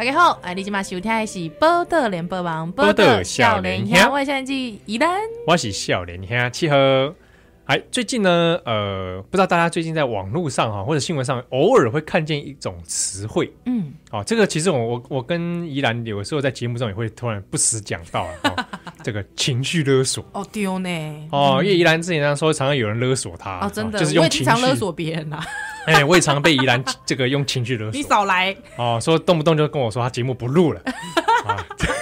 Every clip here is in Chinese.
大家好，哎，你今嘛收听的是《宝岛联播网》，宝岛少年兄，我是依兰，我是少年兄七号。哎，最近呢，呃，不知道大家最近在网络上哈，或者新闻上，偶尔会看见一种词汇，嗯，哦，这个其实我我我跟怡兰有时候在节目中也会突然不时讲到，哦、这个情绪勒索，哦丢呢，哦，因为怡兰之前常说，常常有人勒索他，哦，真的，哦、就是用情绪勒索别人呐、啊，哎，我也常被宜兰 这个用情绪勒索，你少来，哦，说动不动就跟我说他节目不录了。啊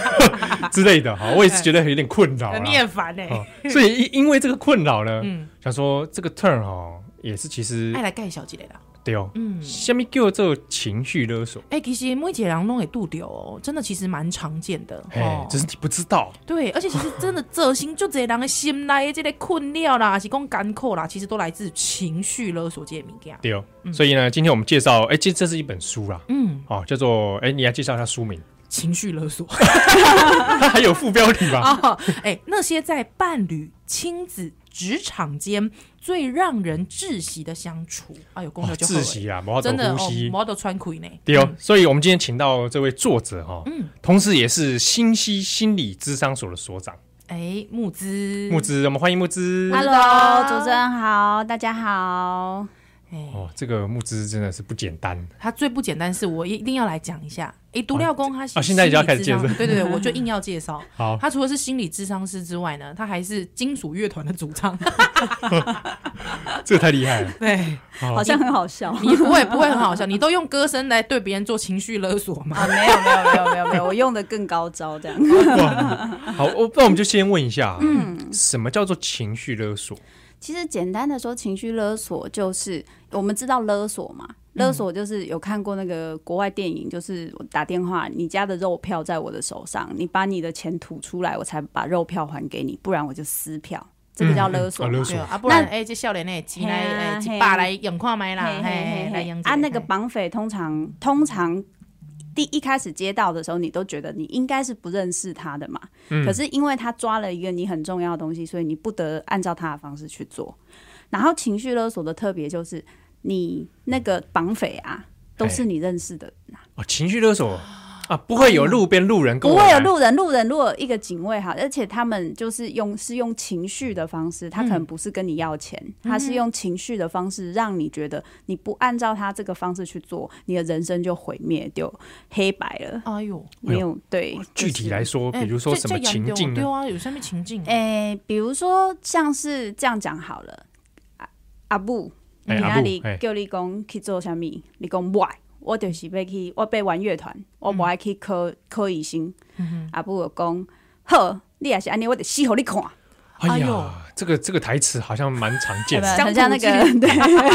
之类的哈，我也是觉得有点困扰，你也烦哎，所以因因为这个困扰呢，嗯，想说这个 turn 哦，也是其实爱来盖小姐的，对。哦，嗯，下面叫做情绪勒索，哎，其实每一个人拢会拄到哦，真的其实蛮常见的，哦，只是你不知道，对，而且其实真的造成就这人的心内这个困扰啦，还是讲干苦啦，其实都来自情绪勒索这些物件，对。哦，所以呢，今天我们介绍，哎，其实这是一本书啦，嗯，哦，叫做，哎，你来介绍一下书名。情绪勒索，它还有副标题吧？哦，哎、欸，那些在伴侣、亲子、职场间最让人窒息的相处，啊，有工作就好。窒息啊，真的呼吸，毛都穿裤呢。对哦，嗯、所以我们今天请到这位作者哈，嗯，同时也是新西心理智商所的所长，哎、木之，木之，我们欢迎木之。Hello，主持人好，大家好。哦，这个木之真的是不简单。他最不简单是我一定要来讲一下。哎，独料工他啊，现在已经要开始介绍。对对对，我就硬要介绍。好，他除了是心理智商师之外呢，他还是金属乐团的主唱。这个太厉害了。对，好像很好笑。你不会不会很好笑？你都用歌声来对别人做情绪勒索吗？没有没有没有没有没有，我用的更高招这样。好，那我们就先问一下，嗯，什么叫做情绪勒索？其实简单的说，情绪勒索就是我们知道勒索嘛，勒索就是有看过那个国外电影，就是打电话，你家的肉票在我的手上，你把你的钱吐出来，我才把肉票还给你，不然我就撕票，这个叫勒索。勒索啊，不然哎，这少年呢，进来哎，爸来用看麦啦，嘿，来用。啊，那个绑匪通常通常。第一开始接到的时候，你都觉得你应该是不认识他的嘛。嗯。可是因为他抓了一个你很重要的东西，所以你不得按照他的方式去做。然后情绪勒索的特别就是，你那个绑匪啊，都是你认识的人啊。哦，情绪勒索。啊，不会有路边路人，不会有路人。路人如果一个警卫哈，而且他们就是用是用情绪的方式，他可能不是跟你要钱，嗯、他是用情绪的方式让你觉得你不按照他这个方式去做，你的人生就毁灭，就黑白了。哎呦，没有对。具体来说，比如说什么情境？对啊，有什么情境？哎，比如说像是这样讲好了，阿阿布，你那里叫你讲去做什么？你讲 why？我就是要去，我要玩乐团，我无爱去考考医生。阿母就讲，好，你也是安尼，我得死给你看。哎呀，这个这个台词好像蛮常见的，很像那个对。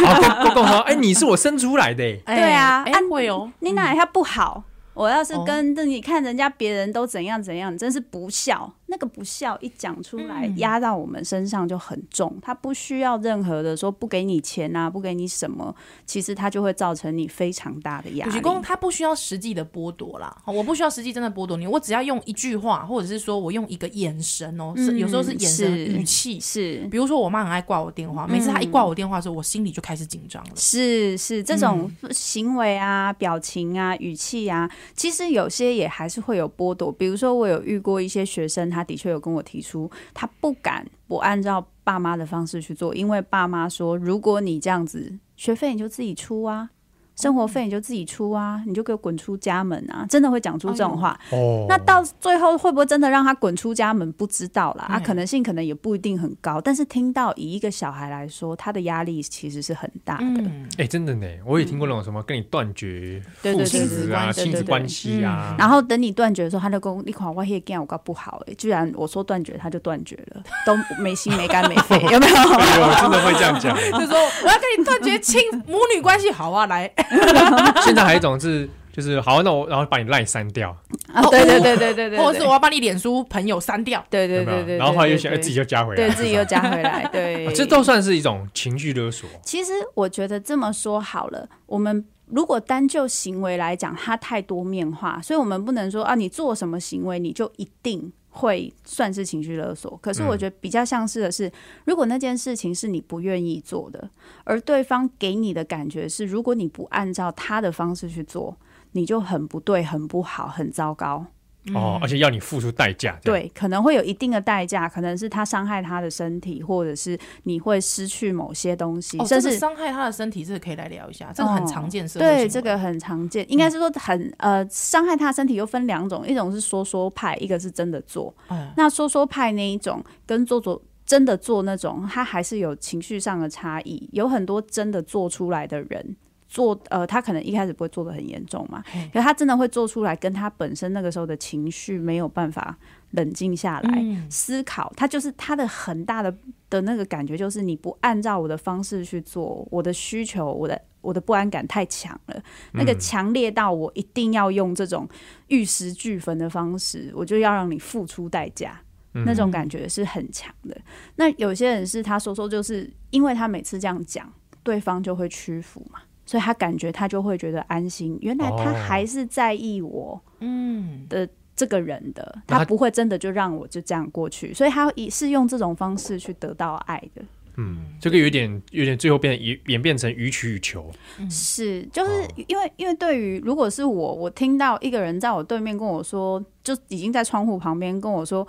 好，公公说，哎，你是我生出来的。对啊，安会哦，你哪下不好？我要是跟着你看人家别人都怎样怎样，真是不孝。那个不孝一讲出来，压到我们身上就很重。他不需要任何的说不给你钱啊，不给你什么，其实他就会造成你非常大的压力。他不需要实际的剥夺啦，我不需要实际真的剥夺你，我只要用一句话，或者是说我用一个眼神哦，是有时候是眼神语气是。比如说我妈很爱挂我电话，每次她一挂我电话的时候，我心里就开始紧张了。是是，这种行为啊、表情啊、语气啊，其实有些也还是会有剥夺。比如说我有遇过一些学生，他。的确有跟我提出，他不敢不按照爸妈的方式去做，因为爸妈说，如果你这样子，学费你就自己出啊。生活费你就自己出啊，你就给我滚出家门啊！真的会讲出这种话，哦，那到最后会不会真的让他滚出家门？不知道啦，啊，可能性可能也不一定很高。但是听到以一个小孩来说，他的压力其实是很大的。哎，真的呢，我也听过那种什么跟你断绝父子啊、亲子关系啊。然后等你断绝的时候，他就跟你看我现在我搞不好哎，居然我说断绝，他就断绝了，都没心没肝没肺，有没有？有，真的会这样讲，就说我要跟你断绝亲母女关系，好啊，来。现在还有一种是，就是好，那我然后把你赖删掉。啊，对对对对对对，或者是我要把你脸书朋友删掉，对对对对，然后后来又想自己又加回来，对自己又加回来，对，这都算是一种情绪勒索。其实我觉得这么说好了，我们如果单就行为来讲，它太多面化，所以我们不能说啊，你做什么行为你就一定。会算是情绪勒索，可是我觉得比较像是的是，如果那件事情是你不愿意做的，而对方给你的感觉是，如果你不按照他的方式去做，你就很不对，很不好，很糟糕。哦，而且要你付出代价，对，可能会有一定的代价，可能是他伤害他的身体，或者是你会失去某些东西，甚至伤害他的身体，这个可以来聊一下，这个很常见，对，这个很常见，应该是说很呃，伤害他的身体又分两种，一种是说说派，一个是真的做。那说说派那一种跟做做真的做那种，他还是有情绪上的差异，有很多真的做出来的人。做呃，他可能一开始不会做的很严重嘛，可是他真的会做出来，跟他本身那个时候的情绪没有办法冷静下来、嗯、思考，他就是他的很大的的那个感觉，就是你不按照我的方式去做，我的需求，我的我的不安感太强了，那个强烈到我一定要用这种玉石俱焚的方式，我就要让你付出代价，那种。感觉是很强的。那有些人是他说说，就是因为他每次这样讲，对方就会屈服嘛。所以他感觉他就会觉得安心，原来他还是在意我，嗯的这个人的，他不会真的就让我就这样过去，所以他也是用这种方式去得到爱的。嗯，这个有点有点最后变演演变成予取予求，是就是因为因为对于如果是我，我听到一个人在我对面跟我说，就已经在窗户旁边跟我说。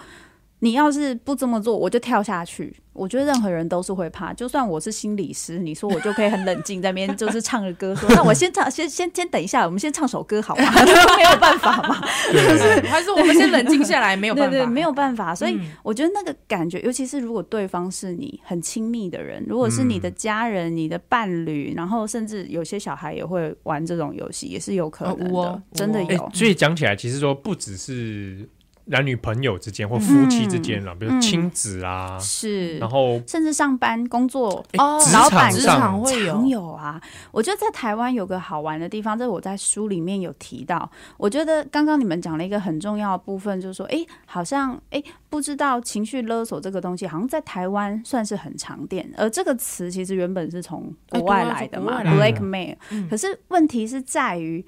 你要是不这么做，我就跳下去。我觉得任何人都是会怕，就算我是心理师，你说我就可以很冷静在那边，就是唱着歌说，那我先唱，先先先等一下，我们先唱首歌好吗？没有办法嘛，就是还是我们先冷静下来，没有办法，对对，没有办法。所以我觉得那个感觉，尤其是如果对方是你很亲密的人，如果是你的家人、你的伴侣，然后甚至有些小孩也会玩这种游戏，也是有可能的，真的有。所以讲起来，其实说不只是。男女朋友之间或夫妻之间了，嗯、比如亲子啊，是，然后甚至上班工作哦，老板职场会有有啊。我觉得在台湾有个好玩的地方，这是我在书里面有提到。我觉得刚刚你们讲了一个很重要的部分，就是说，哎，好像哎，不知道情绪勒索这个东西，好像在台湾算是很常见。而这个词其实原本是从国外来的嘛，blackmail。可是问题是在于。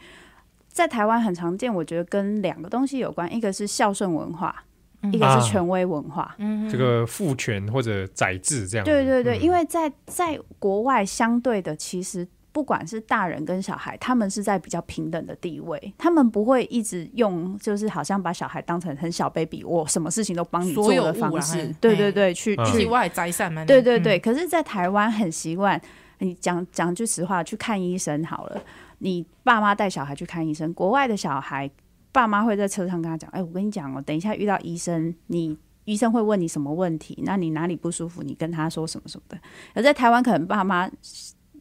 在台湾很常见，我觉得跟两个东西有关，一个是孝顺文化，嗯、一个是权威文化。嗯，这个父权或者宰制这样。对对对，嗯、因为在在国外，相对的，其实不管是大人跟小孩，他们是在比较平等的地位，他们不会一直用，就是好像把小孩当成很小 baby，我什么事情都帮你做的方式。对对对，去去外摘善嘛。对对对，可是，在台湾很习惯，你讲讲句实话，去看医生好了。你爸妈带小孩去看医生，国外的小孩爸妈会在车上跟他讲：“哎，我跟你讲哦，等一下遇到医生，你医生会问你什么问题，那你哪里不舒服，你跟他说什么什么的。”而在台湾，可能爸妈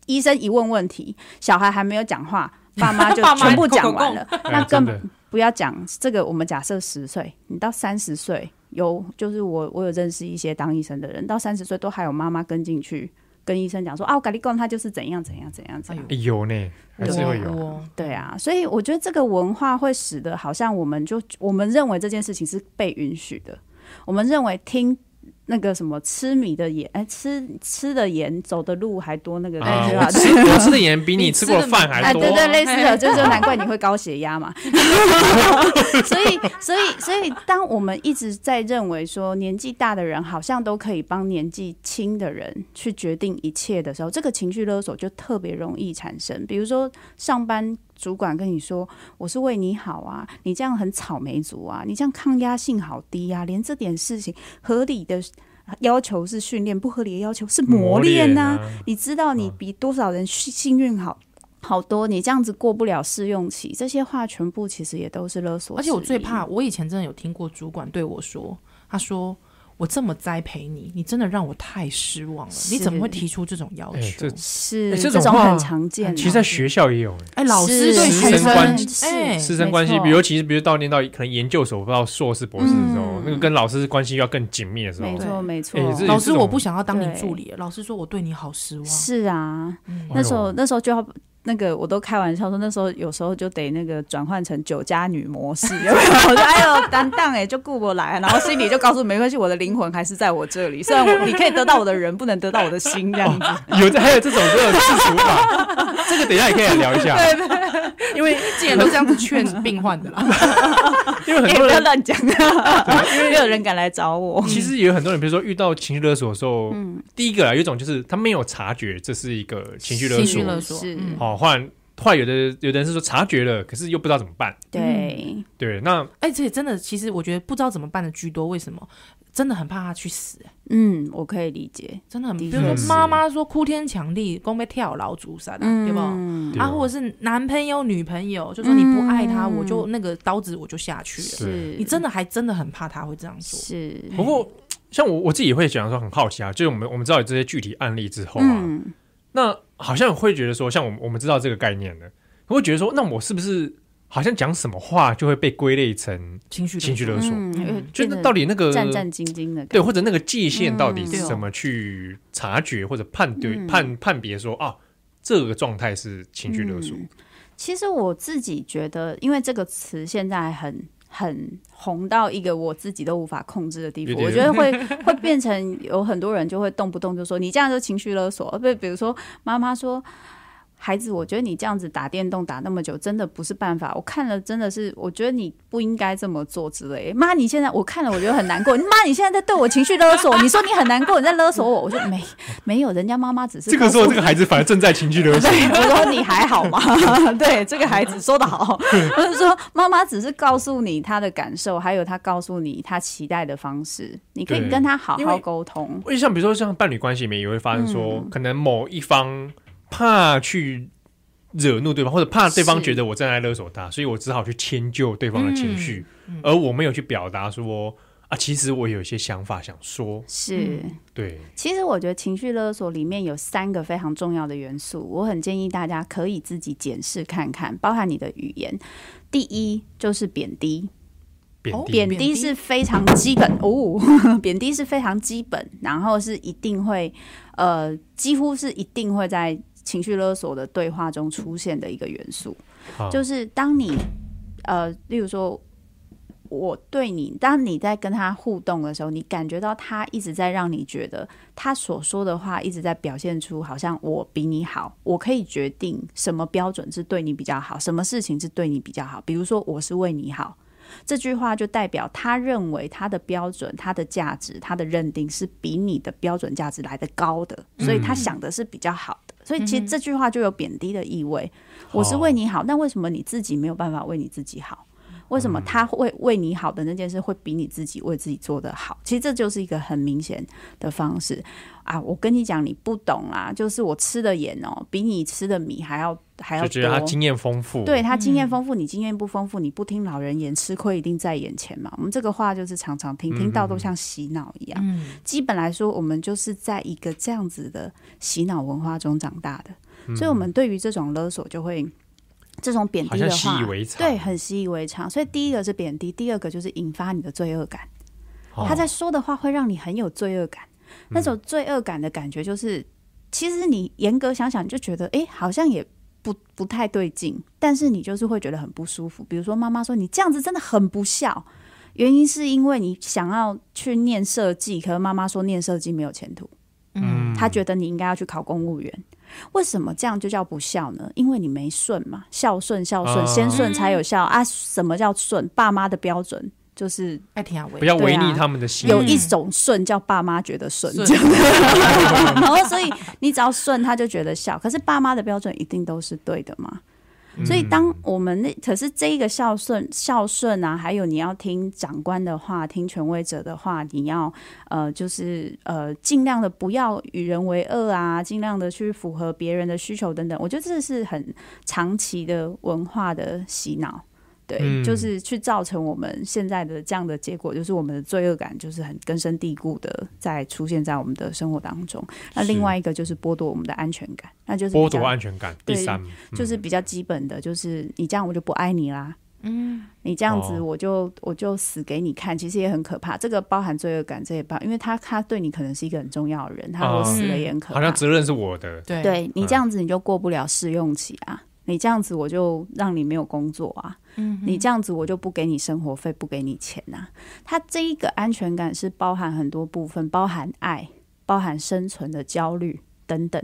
医生一问问题，小孩还没有讲话，爸妈就 全部讲完了。那更不要讲这个。我们假设十岁，你到三十岁，有就是我我有认识一些当医生的人，到三十岁都还有妈妈跟进去。跟医生讲说啊，我跟你讲，他就是怎样怎样怎样怎样。有呢，还是会有。对啊，所以我觉得这个文化会使得好像我们就我们认为这件事情是被允许的，我们认为听。那个什么吃米的盐，哎，吃吃的盐走的路还多，那个啊，我吃 我吃的盐比你吃过饭还多，对对，类似的，就是难怪你会高血压嘛。所以，所以，所以，当我们一直在认为说年纪大的人好像都可以帮年纪轻的人去决定一切的时候，这个情绪勒索就特别容易产生。比如说上班。主管跟你说：“我是为你好啊，你这样很草莓族啊，你这样抗压性好低啊，连这点事情合理的要求是训练，不合理的要求是磨练呐、啊。你知道你比多少人幸运好好多，你这样子过不了试用期，这些话全部其实也都是勒索。而且我最怕，我以前真的有听过主管对我说，他说。”我这么栽培你，你真的让我太失望了。你怎么会提出这种要求？是这种很常见，其实在学校也有。哎，老师对师生关系，哎，师生关系，比如其实，比如到念到可能研究所，不知道硕士、博士的时候，那个跟老师关系要更紧密的时候。没错，没错。老师，我不想要当你助理。老师说我对你好失望。是啊，那时候那时候就要。那个我都开玩笑说，那时候有时候就得那个转换成酒家女模式，有没有？我说哎呦担当哎，就顾不来，然后心里就告诉没关系，我的灵魂还是在我这里。虽然我你可以得到我的人，不能得到我的心，这样子。哦、有这还有这种这种世俗法，这个等一下也可以来聊一下。对，对对，因为既然都这样子劝病患的啦，因为很多人不要乱讲啊，因为没有人敢来找我。其实也有很多人，比如说遇到情绪勒索的时候，嗯，第一个啊，有一种就是他没有察觉这是一个情绪勒索，是好。换后来有的有的人是说察觉了，可是又不知道怎么办。对、嗯、对，那哎，这、欸、真的，其实我觉得不知道怎么办的居多。为什么？真的很怕他去死。嗯，我可以理解，真的很。比如说妈妈说哭天抢地，公被跳楼自杀的，对不？啊，或者是男朋友女朋友就说你不爱他，我就那个刀子我就下去了。是，你真的还真的很怕他会这样做。是。不过像我我自己也会讲说很好奇啊，就是我们我们知道有这些具体案例之后啊，那好像会觉得说，像我们我们知道这个概念的，会觉得说，那我是不是？好像讲什么话就会被归类成情绪情绪勒索，就那到底那个战战兢兢的对，或者那个界限到底是怎么去察觉或者判对判判别说啊，这个状态是情绪勒索。其实我自己觉得，因为这个词现在很很红到一个我自己都无法控制的地步，我觉得会会变成有很多人就会动不动就说你这样就情绪勒索，不，比如说妈妈说。孩子，我觉得你这样子打电动打那么久，真的不是办法。我看了真的是，我觉得你不应该这么做之类。妈，你现在我看了，我觉得很难过。妈，你现在在对我情绪勒索。你说你很难过，你在勒索我。我说没没有，人家妈妈只是这个时候，这个孩子反而正在情绪勒 索。对，我说你还好吗？对，这个孩子说的好。我是说，妈妈只是告诉你他的感受，还有他告诉你他期待的方式，你可以跟他好好沟通。因为像比如说像伴侣关系里面也会发生说，嗯、可能某一方。怕去惹怒对方，或者怕对方觉得我正在勒索他，所以我只好去迁就对方的情绪，而我没有去表达说啊，其实我有一些想法想说。是，对。其实我觉得情绪勒索里面有三个非常重要的元素，我很建议大家可以自己检视看看，包含你的语言。第一就是贬低，贬低，贬低是非常基本哦，贬低是非常基本，然后是一定会，呃，几乎是一定会在。情绪勒索的对话中出现的一个元素，就是当你呃，例如说我对你，当你在跟他互动的时候，你感觉到他一直在让你觉得他所说的话一直在表现出好像我比你好，我可以决定什么标准是对你比较好，什么事情是对你比较好。比如说我是为你好，这句话就代表他认为他的标准、他的价值、他的认定是比你的标准价值来的高的，所以他想的是比较好。所以其实这句话就有贬低的意味。我是为你好，但为什么你自己没有办法为你自己好？为什么他会为你好的那件事会比你自己为自己做得好？其实这就是一个很明显的方式啊！我跟你讲，你不懂啊，就是我吃的盐哦，比你吃的米还要还要多。就觉得他经验丰富，对他经验丰富，你经验不丰富，你不听老人言，吃亏一定在眼前嘛。我们这个话就是常常听，听到都像洗脑一样。嗯，基本来说，我们就是在一个这样子的洗脑文化中长大的，所以我们对于这种勒索就会。这种贬低的话，对，很习以为常。所以第一个是贬低，第二个就是引发你的罪恶感。哦、他在说的话会让你很有罪恶感，那种罪恶感的感觉就是，嗯、其实你严格想想，你就觉得，哎，好像也不不太对劲，但是你就是会觉得很不舒服。比如说妈妈说你这样子真的很不孝，原因是因为你想要去念设计，可是妈妈说念设计没有前途，嗯，他觉得你应该要去考公务员。为什么这样就叫不孝呢？因为你没顺嘛，孝顺孝顺，啊、先顺才有孝啊。什么叫顺？爸妈的标准就是爱听啊，不要违逆他们的心。有一种顺叫爸妈觉得顺，然后所以你只要顺，他就觉得孝。可是爸妈的标准一定都是对的嘛？所以，当我们那可是这一个孝顺孝顺啊，还有你要听长官的话，听权威者的话，你要呃，就是呃，尽量的不要与人为恶啊，尽量的去符合别人的需求等等。我觉得这是很长期的文化的洗脑。对，嗯、就是去造成我们现在的这样的结果，就是我们的罪恶感就是很根深蒂固的在出现在我们的生活当中。那另外一个就是剥夺我们的安全感，那就是剥夺安全感。第三，就是比较基本的，就是你这样我就不爱你啦。嗯，你这样子我就、哦、我就死给你看，其实也很可怕。这个包含罪恶感，这也包，因为他他对你可能是一个很重要的人，他如果死了也很可怕。好像责任是我的。对，对你这样子你就过不了试用期啊。你这样子我就让你没有工作啊，嗯，你这样子我就不给你生活费，不给你钱啊。他这一个安全感是包含很多部分，包含爱，包含生存的焦虑等等，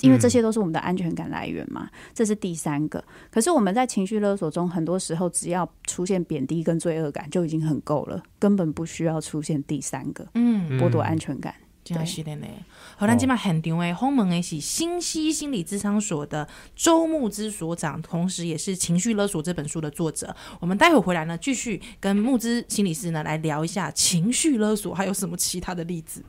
因为这些都是我们的安全感来源嘛。嗯、这是第三个。可是我们在情绪勒索中，很多时候只要出现贬低跟罪恶感就已经很够了，根本不需要出现第三个，嗯，剥夺安全感。真的是的呢。好，咱今麦很场诶，访问的是新西心理咨商所的周牧之所长，同时也是《情绪勒索》这本书的作者。我们待会回来呢，继续跟牧之心理师呢来聊一下情绪勒索，还有什么其他的例子。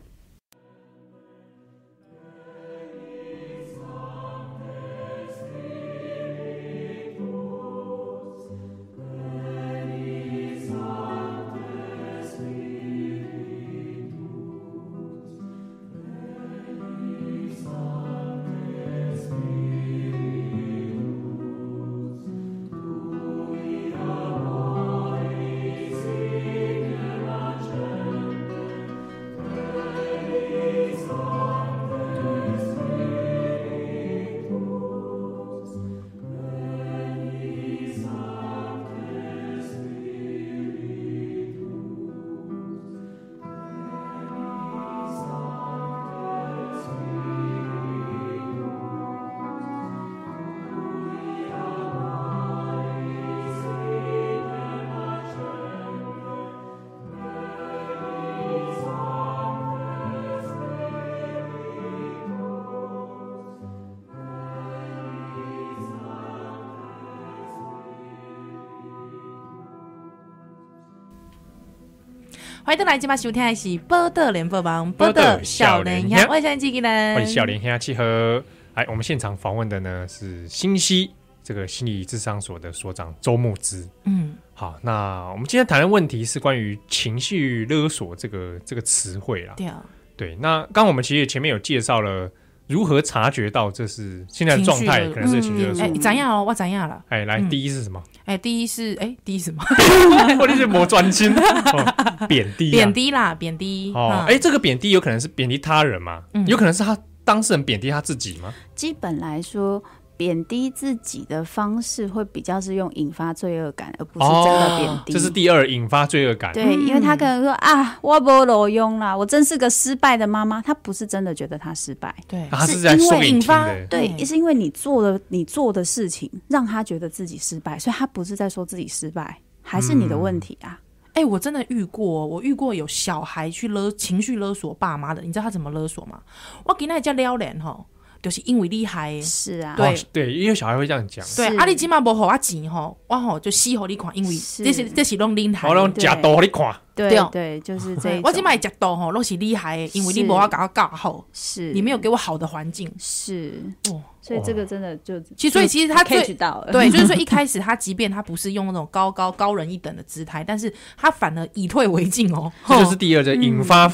欢迎大家今晚收听的是《波特联播网》，报道少年兄，我是小年人，我是少年兄七和。哎，我们现场访问的呢是新西这个心理智商所的所长周木之。嗯，好，那我们今天谈的问题是关于情绪勒索这个这个词汇啦。对啊，对。那刚刚我们其实前面有介绍了。如何察觉到这是现在的状态？可能是情绪勒索。哎，怎样哦？我怎样了？哎，来，第一是什么？哎，第一是哎，第一什么？我那是磨专心，贬低，贬低啦，贬低。哦，哎，这个贬低有可能是贬低他人嘛？有可能是他当事人贬低他自己吗？基本来说。贬低自己的方式会比较是用引发罪恶感，而不是真的贬低。这是第二，引发罪恶感。对，因为他可能说啊，我不路用啦，我真是个失败的妈妈。他不是真的觉得他失败，对，他是因为引发。对，也是因为你做的你做的事情让他觉得自己失败，所以他不是在说自己失败，还是你的问题啊？哎，我真的遇过，我遇过有小孩去勒情绪勒索爸妈的，你知道他怎么勒索吗？我给那家撩脸哈。就是因为厉害，是啊，对。对，因为小孩会这样讲。对，阿里起码无好我钱吼，我吼就死好你看，因为这是这是拢厉害，我拢假多你看。对对，就是这。我起码假多吼，拢是厉害，因为你无法搞搞好，是，你没有给我好的环境，是哦。所以这个真的就其实，所以其实他最对，就是说一开 始他即便他不是用那种高高高人一等的姿态，但是他反而以退为进哦。这就是第二个引发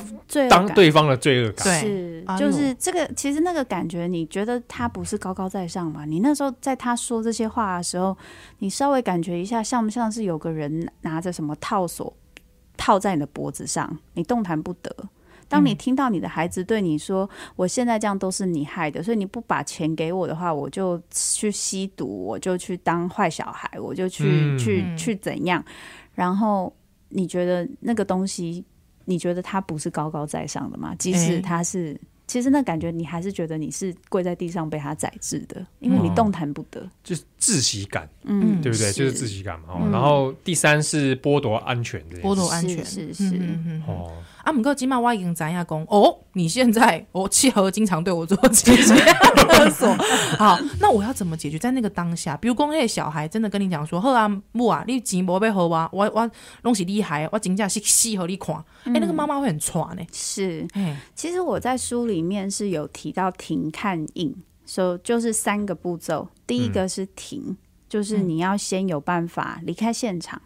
当对方的罪恶感。是，就是这个其实那个感觉，你觉得他不是高高在上嘛？你那时候在他说这些话的时候，你稍微感觉一下，像不像是有个人拿着什么套索套在你的脖子上，你动弹不得。当你听到你的孩子对你说：“我现在这样都是你害的，所以你不把钱给我的话，我就去吸毒，我就去当坏小孩，我就去、嗯、去去怎样。”然后你觉得那个东西，你觉得它不是高高在上的吗？即使它是。欸其实那感觉，你还是觉得你是跪在地上被他宰制的，因为你动弹不得，就是窒息感，嗯，对不对？就是窒息感嘛。然后第三是剥夺安全的，剥夺安全是是哦。啊，不过今晚我已经知影讲哦，你现在我契合经常对我做情绪 勒索。好，那我要怎么解决？在那个当下，比如说那些小孩真的跟你讲说：“好啊，木啊，你钱无要好啊，我我拢是厉害，我真正是死和你看。”哎，那个妈妈会很喘呢。是，其实我在书里面是有提到停、看、应，说就是三个步骤。第一个是停，就是你要先有办法离开现场，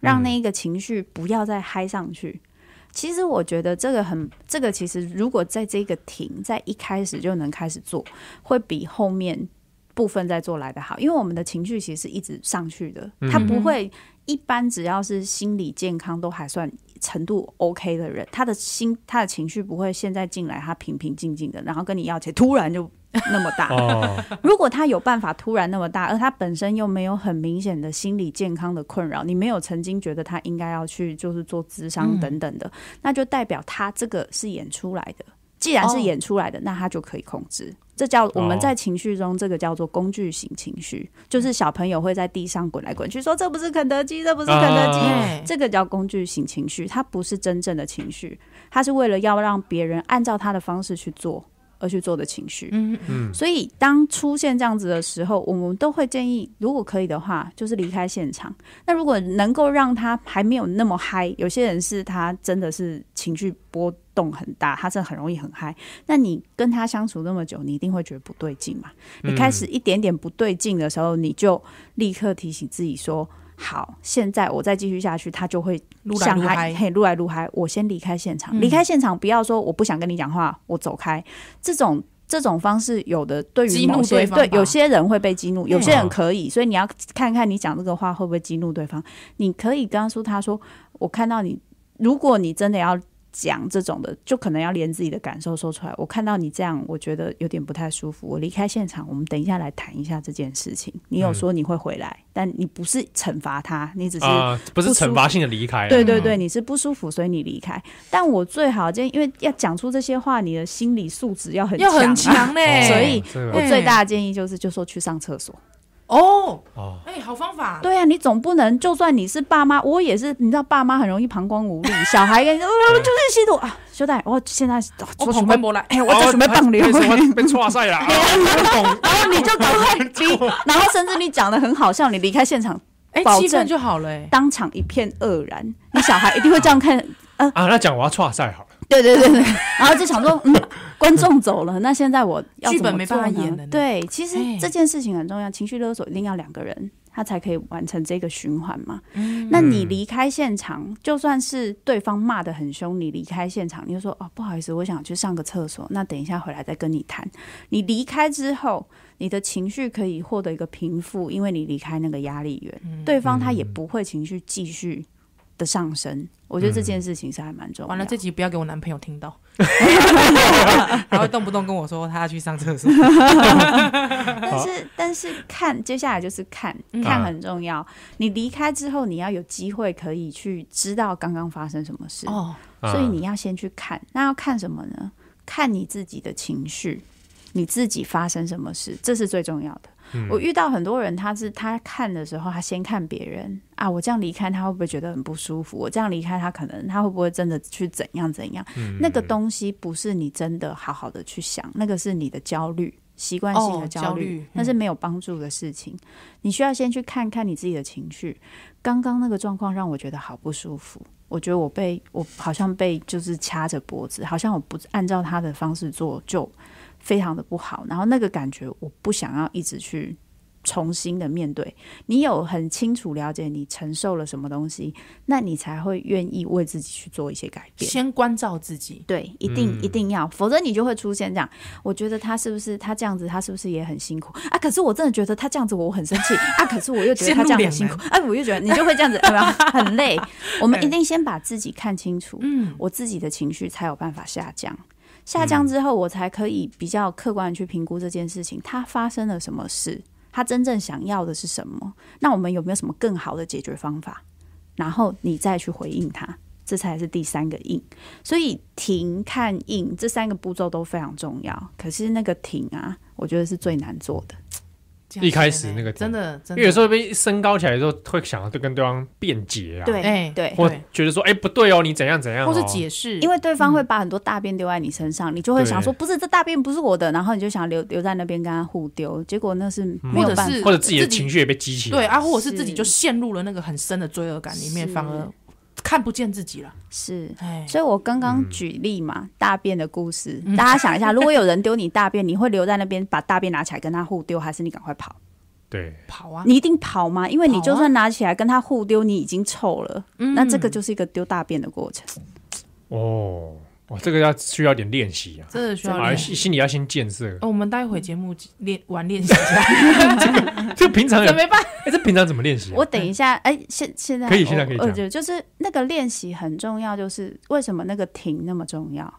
让那一个情绪不要再嗨上去。其实我觉得这个很，这个其实如果在这个停，在一开始就能开始做，会比后面部分再做来的好。因为我们的情绪其实是一直上去的，它不会一般只要是心理健康都还算程度 OK 的人，他的心他的情绪不会现在进来他平平静静的，然后跟你要钱，突然就。那么大，如果他有办法突然那么大，而他本身又没有很明显的心理健康的困扰，你没有曾经觉得他应该要去就是做智商等等的，那就代表他这个是演出来的，既然是演出来的，那他就可以控制。这叫我们在情绪中，这个叫做工具型情绪，就是小朋友会在地上滚来滚去，说这不是肯德基，这不是肯德基，这个叫工具型情绪，它不是真正的情绪，它是为了要让别人按照他的方式去做。而去做的情绪，嗯嗯，所以当出现这样子的时候，我们都会建议，如果可以的话，就是离开现场。那如果能够让他还没有那么嗨，有些人是他真的是情绪波动很大，他真的很容易很嗨。那你跟他相处那么久，你一定会觉得不对劲嘛？你开始一点点不对劲的时候，你就立刻提醒自己说。好，现在我再继续下去，他就会想他嘿撸来撸嗨。我先离开现场，离、嗯、开现场，不要说我不想跟你讲话，我走开。这种这种方式，有的对于某些对有些人会被激怒，有些人可以，嗯、所以你要看看你讲这个话会不会激怒对方。你可以告诉他说：“我看到你，如果你真的要。”讲这种的，就可能要连自己的感受说出来。我看到你这样，我觉得有点不太舒服。我离开现场，我们等一下来谈一下这件事情。你有说你会回来，嗯、但你不是惩罚他，你只是不、呃、不是惩罚性的离开。对对对，你是不舒服，所以你离开。但我最好建议，因为要讲出这些话，你的心理素质要很要很强嘞、欸。所以我最大的建议就是，就说去上厕所。哦。哦，哎，好方法。对啊，你总不能就算你是爸妈，我也是，你知道爸妈很容易膀胱无力，小孩跟你说就是吸毒啊，兄弟，我现在我准备过来，哎，我在准备放流，被抓晒了，然后你就赶快，然后甚至你讲的很好笑，你离开现场，哎，气氛就好了，当场一片愕然，你小孩一定会这样看，啊，那讲我要抓赛好了。对对对对，然后就想说，嗯，观众走了，那现在我要剧本没办法演了。对，其实这件事情很重要，情绪勒索一定要两个人，他才可以完成这个循环嘛。嗯，那你离开现场，就算是对方骂的很凶，你离开现场，你就说哦，不好意思，我想去上个厕所，那等一下回来再跟你谈。你离开之后，你的情绪可以获得一个平复，因为你离开那个压力源，嗯，对方他也不会情绪继续的上升，我觉得这件事情是还蛮重要。完了，这集不要给我男朋友听到，他会动不动跟我说他要去上厕所。但是，但是看接下来就是看，看很重要。你离开之后，你要有机会可以去知道刚刚发生什么事哦，所以你要先去看。那要看什么呢？看你自己的情绪，你自己发生什么事，这是最重要的。我遇到很多人，他是他看的时候，他先看别人啊，我这样离开他会不会觉得很不舒服？我这样离开他，可能他会不会真的去怎样怎样？嗯、那个东西不是你真的好好的去想，那个是你的焦虑，习惯性的焦虑，哦、焦虑那是没有帮助的事情。嗯、你需要先去看看你自己的情绪。刚刚那个状况让我觉得好不舒服，我觉得我被我好像被就是掐着脖子，好像我不按照他的方式做就。非常的不好，然后那个感觉我不想要一直去重新的面对。你有很清楚了解你承受了什么东西，那你才会愿意为自己去做一些改变。先关照自己，对，一定、嗯、一定要，否则你就会出现这样。我觉得他是不是他这样子，他是不是也很辛苦啊？可是我真的觉得他这样子，我很生气啊！可是我又觉得他这样很辛苦，哎、啊，我又觉得你就会这样子，很累。我们一定先把自己看清楚，嗯，我自己的情绪才有办法下降。下降之后，我才可以比较客观的去评估这件事情，它发生了什么事，他真正想要的是什么？那我们有没有什么更好的解决方法？然后你再去回应他，这才是第三个应。所以停、看、应这三个步骤都非常重要。可是那个停啊，我觉得是最难做的。一开始那个真的，真的，因为有时候被升高起来的时候，会想要对跟对方辩解啊，对，对，或觉得说，哎，不对哦，你怎样怎样，或是解释，因为对方会把很多大便丢在你身上，你就会想说，不是这大便不是我的，然后你就想留留在那边跟他互丢，结果那是没有办法，或者自己的情绪也被激起来，对啊，或者是自己就陷入了那个很深的罪恶感里面，反而。看不见自己了，是，所以我刚刚举例嘛，嗯、大便的故事，大家想一下，如果有人丢你大便，你会留在那边把大便拿起来跟他互丢，还是你赶快跑？对，跑啊！你一定跑吗？因为你就算拿起来跟他互丢，你已经臭了，啊、那这个就是一个丢大便的过程。哦。哇，这个要需要点练习啊！真的需要练习，心里要先建设。哦，我们待会节目练玩练习一下。这个，这平常怎么办？哎，这平常怎么练习？我等一下，哎，现现在可以，现在可以讲。就就是那个练习很重要，就是为什么那个停那么重要？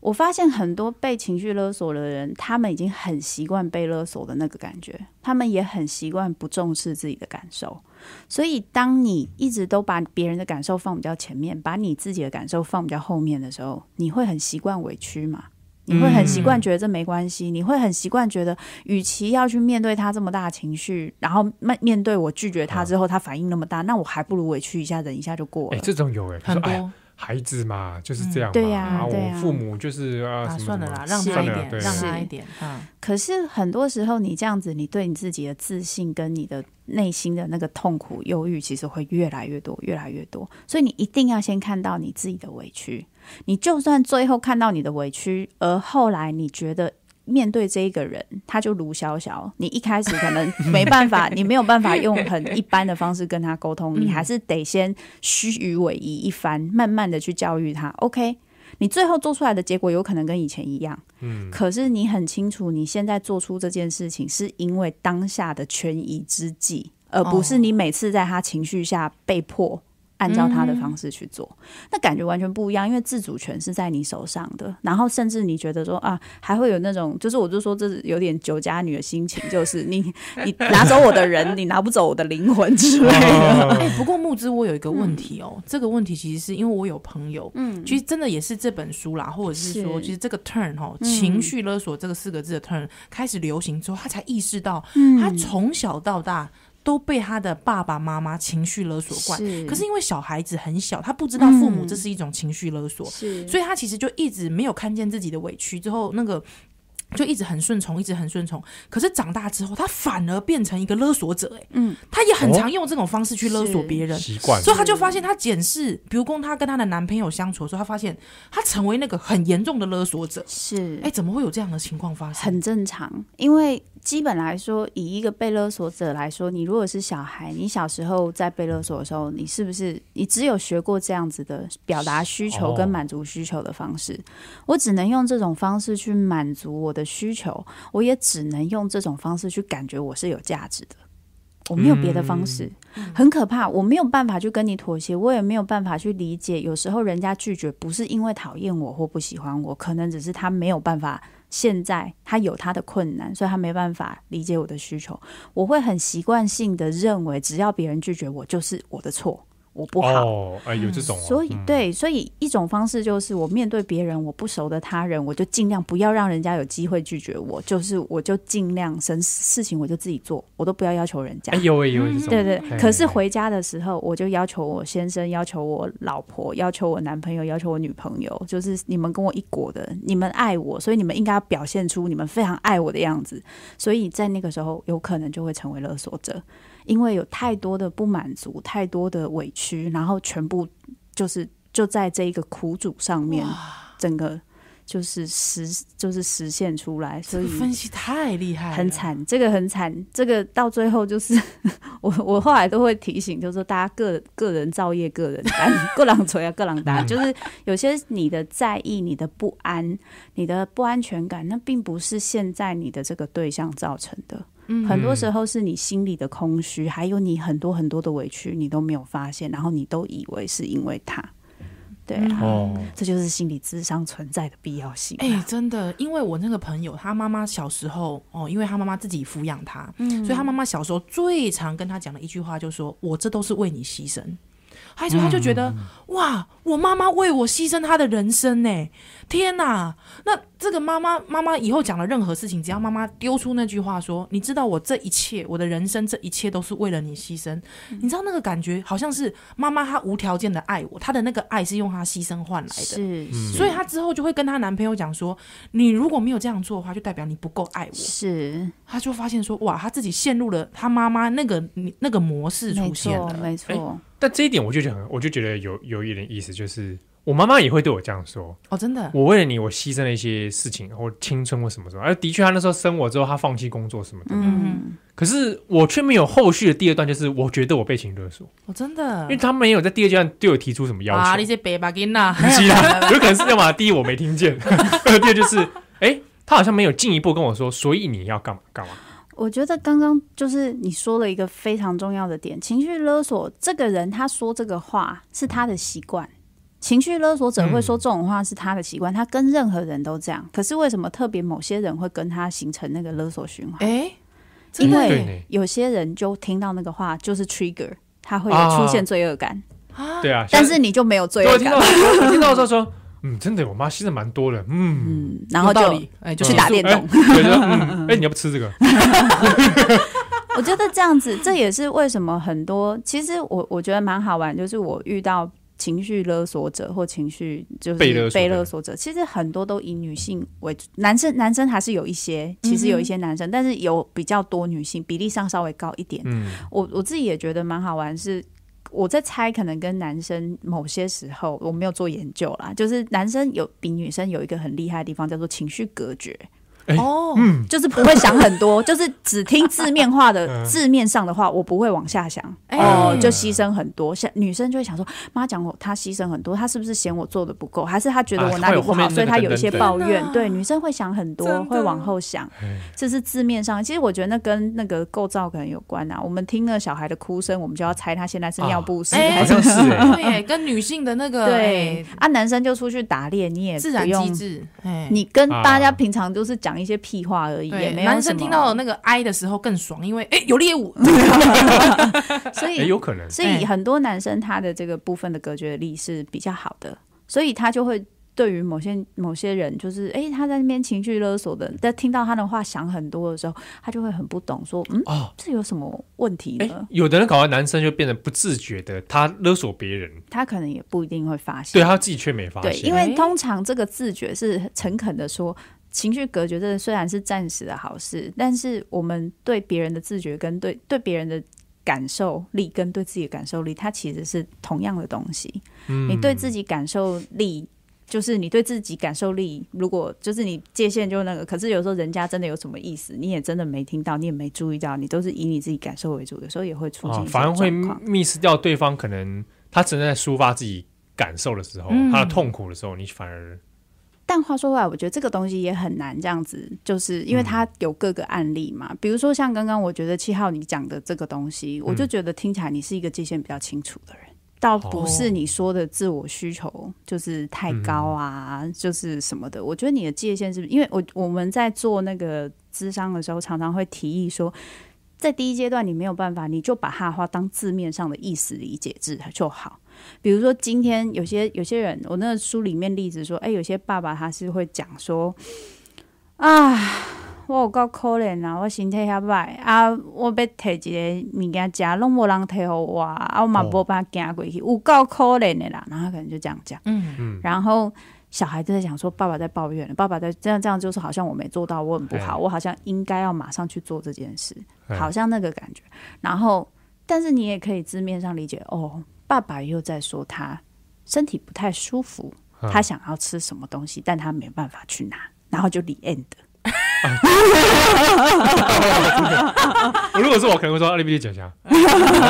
我发现很多被情绪勒索的人，他们已经很习惯被勒索的那个感觉，他们也很习惯不重视自己的感受。所以，当你一直都把别人的感受放比较前面，把你自己的感受放比较后面的时候，你会很习惯委屈嘛？你会很习惯觉得这没关系，嗯、你会很习惯觉得，与其要去面对他这么大的情绪，然后面面对我拒绝他之后，他反应那么大，那我还不如委屈一下，忍一下就过了。哎，这种有哎，很多。孩子嘛，就是这样嘛。对呀，我父母就是啊，算了啦，让他一点，让他一点。嗯。可是很多时候，你这样子，你对你自己的自信跟你的内心的那个痛苦、忧郁，其实会越来越多，越来越多。所以你一定要先看到你自己的委屈。你就算最后看到你的委屈，而后来你觉得。面对这一个人，他就卢小小。你一开始可能 没办法，你没有办法用很一般的方式跟他沟通，嗯、你还是得先虚与委蛇一番，慢慢的去教育他。OK，你最后做出来的结果有可能跟以前一样，嗯，可是你很清楚，你现在做出这件事情是因为当下的权宜之计，而不是你每次在他情绪下被迫。按照他的方式去做，嗯、那感觉完全不一样，因为自主权是在你手上的。然后甚至你觉得说啊，还会有那种，就是我就说这是有点酒家女的心情，就是你 你拿走我的人，你拿不走我的灵魂之类的。哎、欸，不过木之我有一个问题哦，嗯、这个问题其实是因为我有朋友，嗯，其实真的也是这本书啦，或者是说，是其实这个 turn 哈，情绪勒索这个四个字的 turn 开始流行之后，他才意识到，他从小到大。都被他的爸爸妈妈情绪勒索惯，可是因为小孩子很小，他不知道父母这是一种情绪勒索，嗯、所以他其实就一直没有看见自己的委屈，之后那个。就一直很顺从，一直很顺从。可是长大之后，他反而变成一个勒索者。哎，嗯，他也很常用这种方式去勒索别人，习惯。所以他就发现，他检视，比如说他跟他的男朋友相处的时候，他发现他成为那个很严重的勒索者。是，哎，怎么会有这样的情况发生？很正常，因为基本来说，以一个被勒索者来说，你如果是小孩，你小时候在被勒索的时候，你是不是你只有学过这样子的表达需求跟满足需求的方式？哦、我只能用这种方式去满足我的需求，我也只能用这种方式去感觉我是有价值的，我没有别的方式，很可怕。我没有办法去跟你妥协，我也没有办法去理解。有时候人家拒绝不是因为讨厌我或不喜欢我，可能只是他没有办法，现在他有他的困难，所以他没办法理解我的需求。我会很习惯性的认为，只要别人拒绝我，就是我的错。我不好，哦，哎，有这种，所以对，所以一种方式就是，我面对别人我不熟的他人，我就尽量不要让人家有机会拒绝我，就是我就尽量事事情我就自己做，我都不要要求人家。哎呦哎呦，对对。可是回家的时候，我就要求我先生，要求我老婆，要求我男朋友，要求我女朋友，就是你们跟我一国的，你们爱我，所以你们应该要表现出你们非常爱我的样子。所以在那个时候，有可能就会成为勒索者。因为有太多的不满足，太多的委屈，然后全部就是就在这一个苦主上面，整个就是实就是实现出来。所以分析太厉害，很惨，这个很惨，这个到最后就是 我我后来都会提醒，就是说大家个个人造业，个人担，各人锤啊，各人担。就是有些你的在意，你的不安，你的不安全感，那并不是现在你的这个对象造成的。很多时候是你心里的空虚，还有你很多很多的委屈，你都没有发现，然后你都以为是因为他，对啊，哦、这就是心理智商存在的必要性。哎、欸，真的，因为我那个朋友，他妈妈小时候哦，因为他妈妈自己抚养他，嗯、所以他妈妈小时候最常跟他讲的一句话，就是说我这都是为你牺牲。还是他就觉得、嗯、哇，我妈妈为我牺牲她的人生呢！天哪，那这个妈妈妈妈以后讲了任何事情，只要妈妈丢出那句话说：“你知道我这一切，我的人生这一切都是为了你牺牲。嗯”你知道那个感觉，好像是妈妈她无条件的爱我，她的那个爱是用她牺牲换来的。是，是所以她之后就会跟她男朋友讲说：“你如果没有这样做的话，就代表你不够爱我。”是，她就发现说：“哇，她自己陷入了她妈妈那个那个模式出现了。”没错。欸但这一点我就觉得很，我就觉得有有一点意思，就是我妈妈也会对我这样说哦，真的，我为了你，我牺牲了一些事情，或青春或什么什么。而的确，她那时候生我之后，她放弃工作什么的。嗯，可是我却没有后续的第二段，就是我觉得我被情勒索。哦，真的，因为他没有在第二阶段对我提出什么要求。啊，那些白呐，有可能是要么第一我没听见，第二就是哎、欸，他好像没有进一步跟我说，所以你要干嘛干嘛。我觉得刚刚就是你说了一个非常重要的点，情绪勒索这个人他说这个话是他的习惯，情绪勒索者会说这种话是他的习惯，嗯、他跟任何人都这样。可是为什么特别某些人会跟他形成那个勒索循环？哎，因为有些人就听到那个话就是 trigger，他会有出现罪恶感啊。对啊，但是你就没有罪恶感。我听到我听到的时候说。嗯，真的，我妈吸的蛮多的，嗯，嗯，然后就哎，就去打电动，哎，你要不吃这个？我觉得这样子，这也是为什么很多，其实我我觉得蛮好玩，就是我遇到情绪勒索者或情绪就是被勒索者，其实很多都以女性为主，男生男生还是有一些，其实有一些男生，但是有比较多女性，比例上稍微高一点。嗯，我我自己也觉得蛮好玩，是我在猜，可能跟男生某些时候我没有做研究啦，就是男生有比女生有一个很厉害的地方，叫做情绪隔绝。哦，嗯，就是不会想很多，就是只听字面化的字面上的话，我不会往下想，哦，就牺牲很多。像女生就会想说，妈讲我她牺牲很多，她是不是嫌我做的不够，还是她觉得我哪里不好，所以她有一些抱怨。对，女生会想很多，会往后想，这是字面上。其实我觉得那跟那个构造可能有关啊。我们听了小孩的哭声，我们就要猜他现在是尿不湿还是什么？对，跟女性的那个对啊，男生就出去打猎，你也自然机制，你跟大家平常都是讲。一些屁话而已，也没有。男生听到那个哀的时候更爽，因为哎、欸、有猎物，所以、欸、有可能。所以很多男生他的这个部分的隔绝力是比较好的，所以他就会对于某些某些人，就是哎、欸、他在那边情绪勒索的，在听到他的话想很多的时候，他就会很不懂，说嗯哦，这有什么问题呢？欸、有的人搞完男生就变得不自觉的，他勒索别人，他可能也不一定会发现，对他自己却没发现。对，因为通常这个自觉是诚恳的说。情绪隔绝，这虽然是暂时的好事，但是我们对别人的自觉跟对对别人的感受力跟对自己的感受力，它其实是同样的东西。嗯，你对自己感受力，就是你对自己感受力，如果就是你界限就那个，可是有时候人家真的有什么意思，你也真的没听到，你也没注意到，你都是以你自己感受为主，有时候也会出现、哦，反而会 miss 掉对方，可能他正在抒发自己感受的时候，嗯、他的痛苦的时候，你反而。但话说回来，我觉得这个东西也很难这样子，就是因为它有各个案例嘛。嗯、比如说像刚刚我觉得七号你讲的这个东西，嗯、我就觉得听起来你是一个界限比较清楚的人，倒不是你说的自我需求就是太高啊，哦、就是什么的。我觉得你的界限是不是，因为我我们在做那个咨商的时候，常常会提议说，在第一阶段你没有办法，你就把他的话当字面上的意思理解字就好。比如说，今天有些有些人，我那个书里面例子说，哎、欸，有些爸爸他是会讲说，啊，我有够可怜啊，我身体遐歹啊，我要摕一个物件食，拢无人摕互我，啊，我嘛无办法行过去，有够可怜的啦。然后他可能就这样讲，嗯嗯。然后小孩就在想说，爸爸在抱怨，爸爸在这样这样，就是好像我没做到，我很不好，我好像应该要马上去做这件事，好像那个感觉。然后，但是你也可以字面上理解，哦。爸爸又在说他身体不太舒服，嗯、他想要吃什么东西，但他没办法去拿，然后就 the end。我 如果是我，可能会说：“阿力必须讲讲，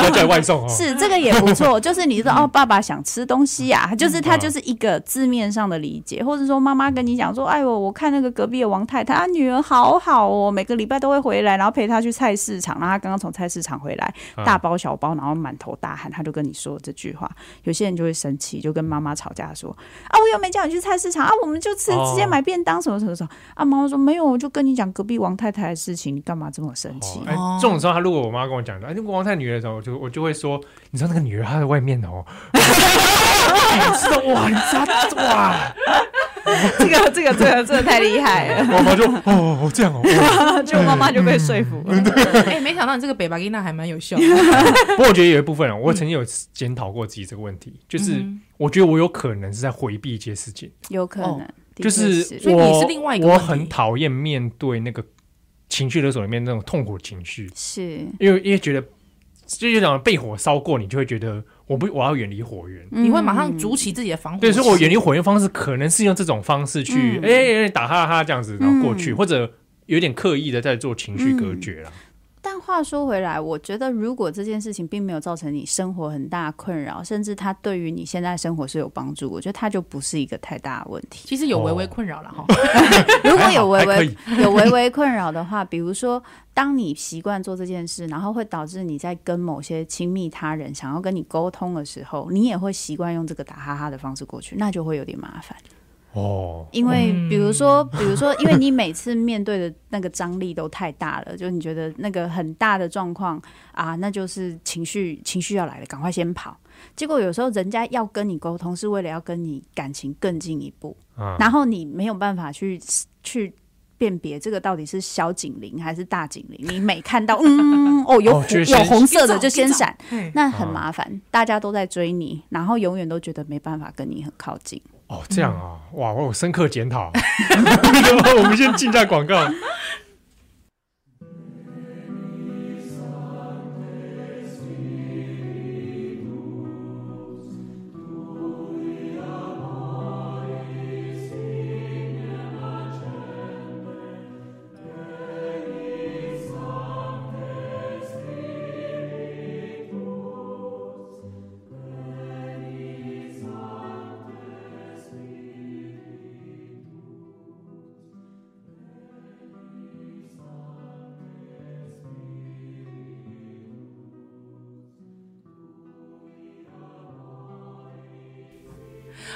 要叫外送哦。”是这个也不错，就是你说哦，爸爸想吃东西呀，就是他就是一个字面上的理解，或者说妈妈跟你讲说：“哎呦，我看那个隔壁的王太太，她女儿好好哦，每个礼拜都会回来，然后陪她去菜市场，然后她刚刚从菜市场回来，大包小包，然后满头大汗，他就跟你说这句话。有些人就会生气，就跟妈妈吵架说：“啊，我又没叫你去菜市场啊，我们就吃直接买便当什么什么什么。”啊，妈妈说：“没有，我就跟你讲隔壁王太太的事情，你干嘛这么生气？”哎，这种时候，他如果我妈跟我讲的，哎，那个王太女儿的时候，我就我就会说，你知道那个女儿她在外面哦，你知道哇，你知道哇，这个这个这个这个太厉害了。妈妈就哦这样哦，就妈妈就被说服了。哎，没想到你这个北巴吉娜还蛮有效的。不过我觉得有一部分，我曾经有检讨过自己这个问题，就是我觉得我有可能是在回避一些事情，有可能，就是。所以你是另外一个，我很讨厌面对那个。情绪勒索里面那种痛苦情绪，是。因为因为觉得就有种被火烧过，你就会觉得我不我要远离火源，你会马上筑起自己的防火。对，所以我远离火源方式可能是用这种方式去，哎、嗯欸，打哈哈这样子，然后过去，嗯、或者有点刻意的在做情绪隔绝了。嗯但话说回来，我觉得如果这件事情并没有造成你生活很大困扰，甚至它对于你现在生活是有帮助，我觉得它就不是一个太大的问题。其实有微微困扰了哈。如果有微微有微微困扰的话，比如说当你习惯做这件事，然后会导致你在跟某些亲密他人想要跟你沟通的时候，你也会习惯用这个打哈哈的方式过去，那就会有点麻烦。哦，因为比如说，比如说，因为你每次面对的那个张力都太大了，就你觉得那个很大的状况啊，那就是情绪情绪要来了，赶快先跑。结果有时候人家要跟你沟通，是为了要跟你感情更进一步，啊、然后你没有办法去去辨别这个到底是小警铃还是大警铃。你每看到嗯哦有、哦、有红色的就先闪，那很麻烦，啊、大家都在追你，然后永远都觉得没办法跟你很靠近。哦，这样啊，哇，我有深刻检讨。我们先进下广告。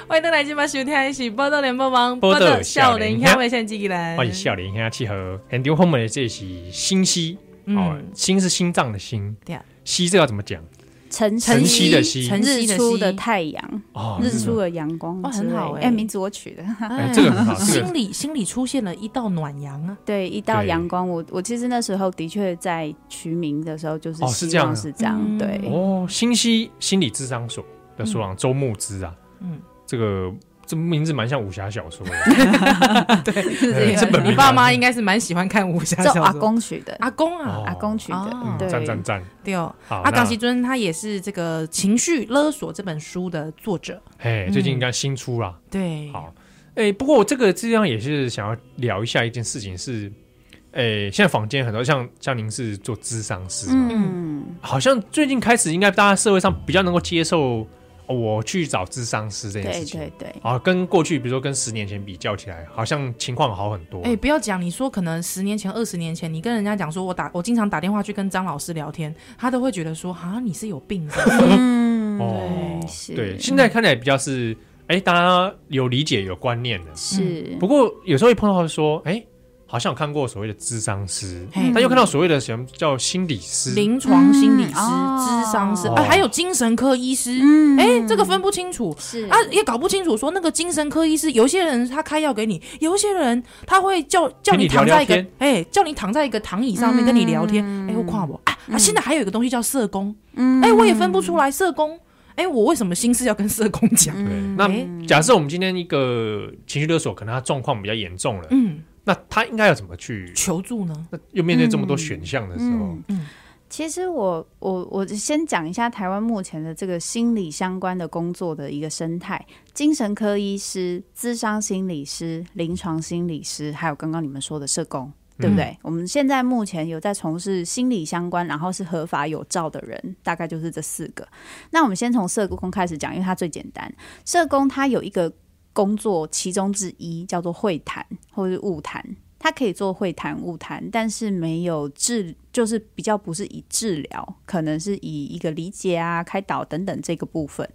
欢迎大家今晚收听的是《报道联播网》，报道少年兄，我是纪兰。欢迎少年兄契合，很丢后面的这是心溪哦，心是心脏的心，对。啊，溪这要怎么讲？晨晨曦的曦，日出的太阳。哦，日出的阳光，哇，很好哎，名字我取的，这个很好。心里心里出现了一道暖阳啊，对，一道阳光。我我其实那时候的确在取名的时候就是哦是这样是这样，对。哦，心溪心理智商所的所长周牧之啊，嗯。这个这名字蛮像武侠小说的，对，这本你爸妈应该是蛮喜欢看武侠小说。阿公取的，阿公啊，阿公取的，赞赞赞。对哦，阿港西尊他也是这个情绪勒索这本书的作者。哎，最近应该新出了。对，好，哎，不过这个这样也是想要聊一下一件事情是，哎，现在坊间很多像像您是做智商师嘛，嗯，好像最近开始应该大家社会上比较能够接受。我去找智商师这件事情，对对对，啊，跟过去比如说跟十年前比较起来，好像情况好很多。哎，不要讲，你说可能十年前、二十年前，你跟人家讲说我打，我经常打电话去跟张老师聊天，他都会觉得说，啊，你是有病的。嗯，对，是。对，现在看起来比较是，哎，大家有理解、有观念的。是。不过有时候会碰到说，哎。好像有看过所谓的智商师，但又看到所谓的什么叫心理师、临床心理师、智商师，啊，还有精神科医师。哎，这个分不清楚，是啊，也搞不清楚。说那个精神科医师，有些人他开药给你，有些人他会叫叫你躺在一个，哎，叫你躺在一个躺椅上面跟你聊天。哎，我夸我啊，现在还有一个东西叫社工。哎，我也分不出来社工。哎，我为什么心事要跟社工讲？对，那假设我们今天一个情绪勒索，可能他状况比较严重了，嗯。那他应该要怎么去求助呢？那又面对这么多选项的时候，嗯，嗯，其实我我我先讲一下台湾目前的这个心理相关的工作的一个生态：精神科医师、咨商心理师、临床心理师，还有刚刚你们说的社工，对不对？嗯，我们现在目前有在从事心理相关，然后是合法有照的人，大概就是这四个。那我们先从社工开始讲，因为它最简单。社工它有一个。工作其中之一叫做会谈或者是晤谈，他可以做会谈、晤谈，但是没有治，就是比较不是以治疗，可能是以一个理解啊、开导等等这个部分。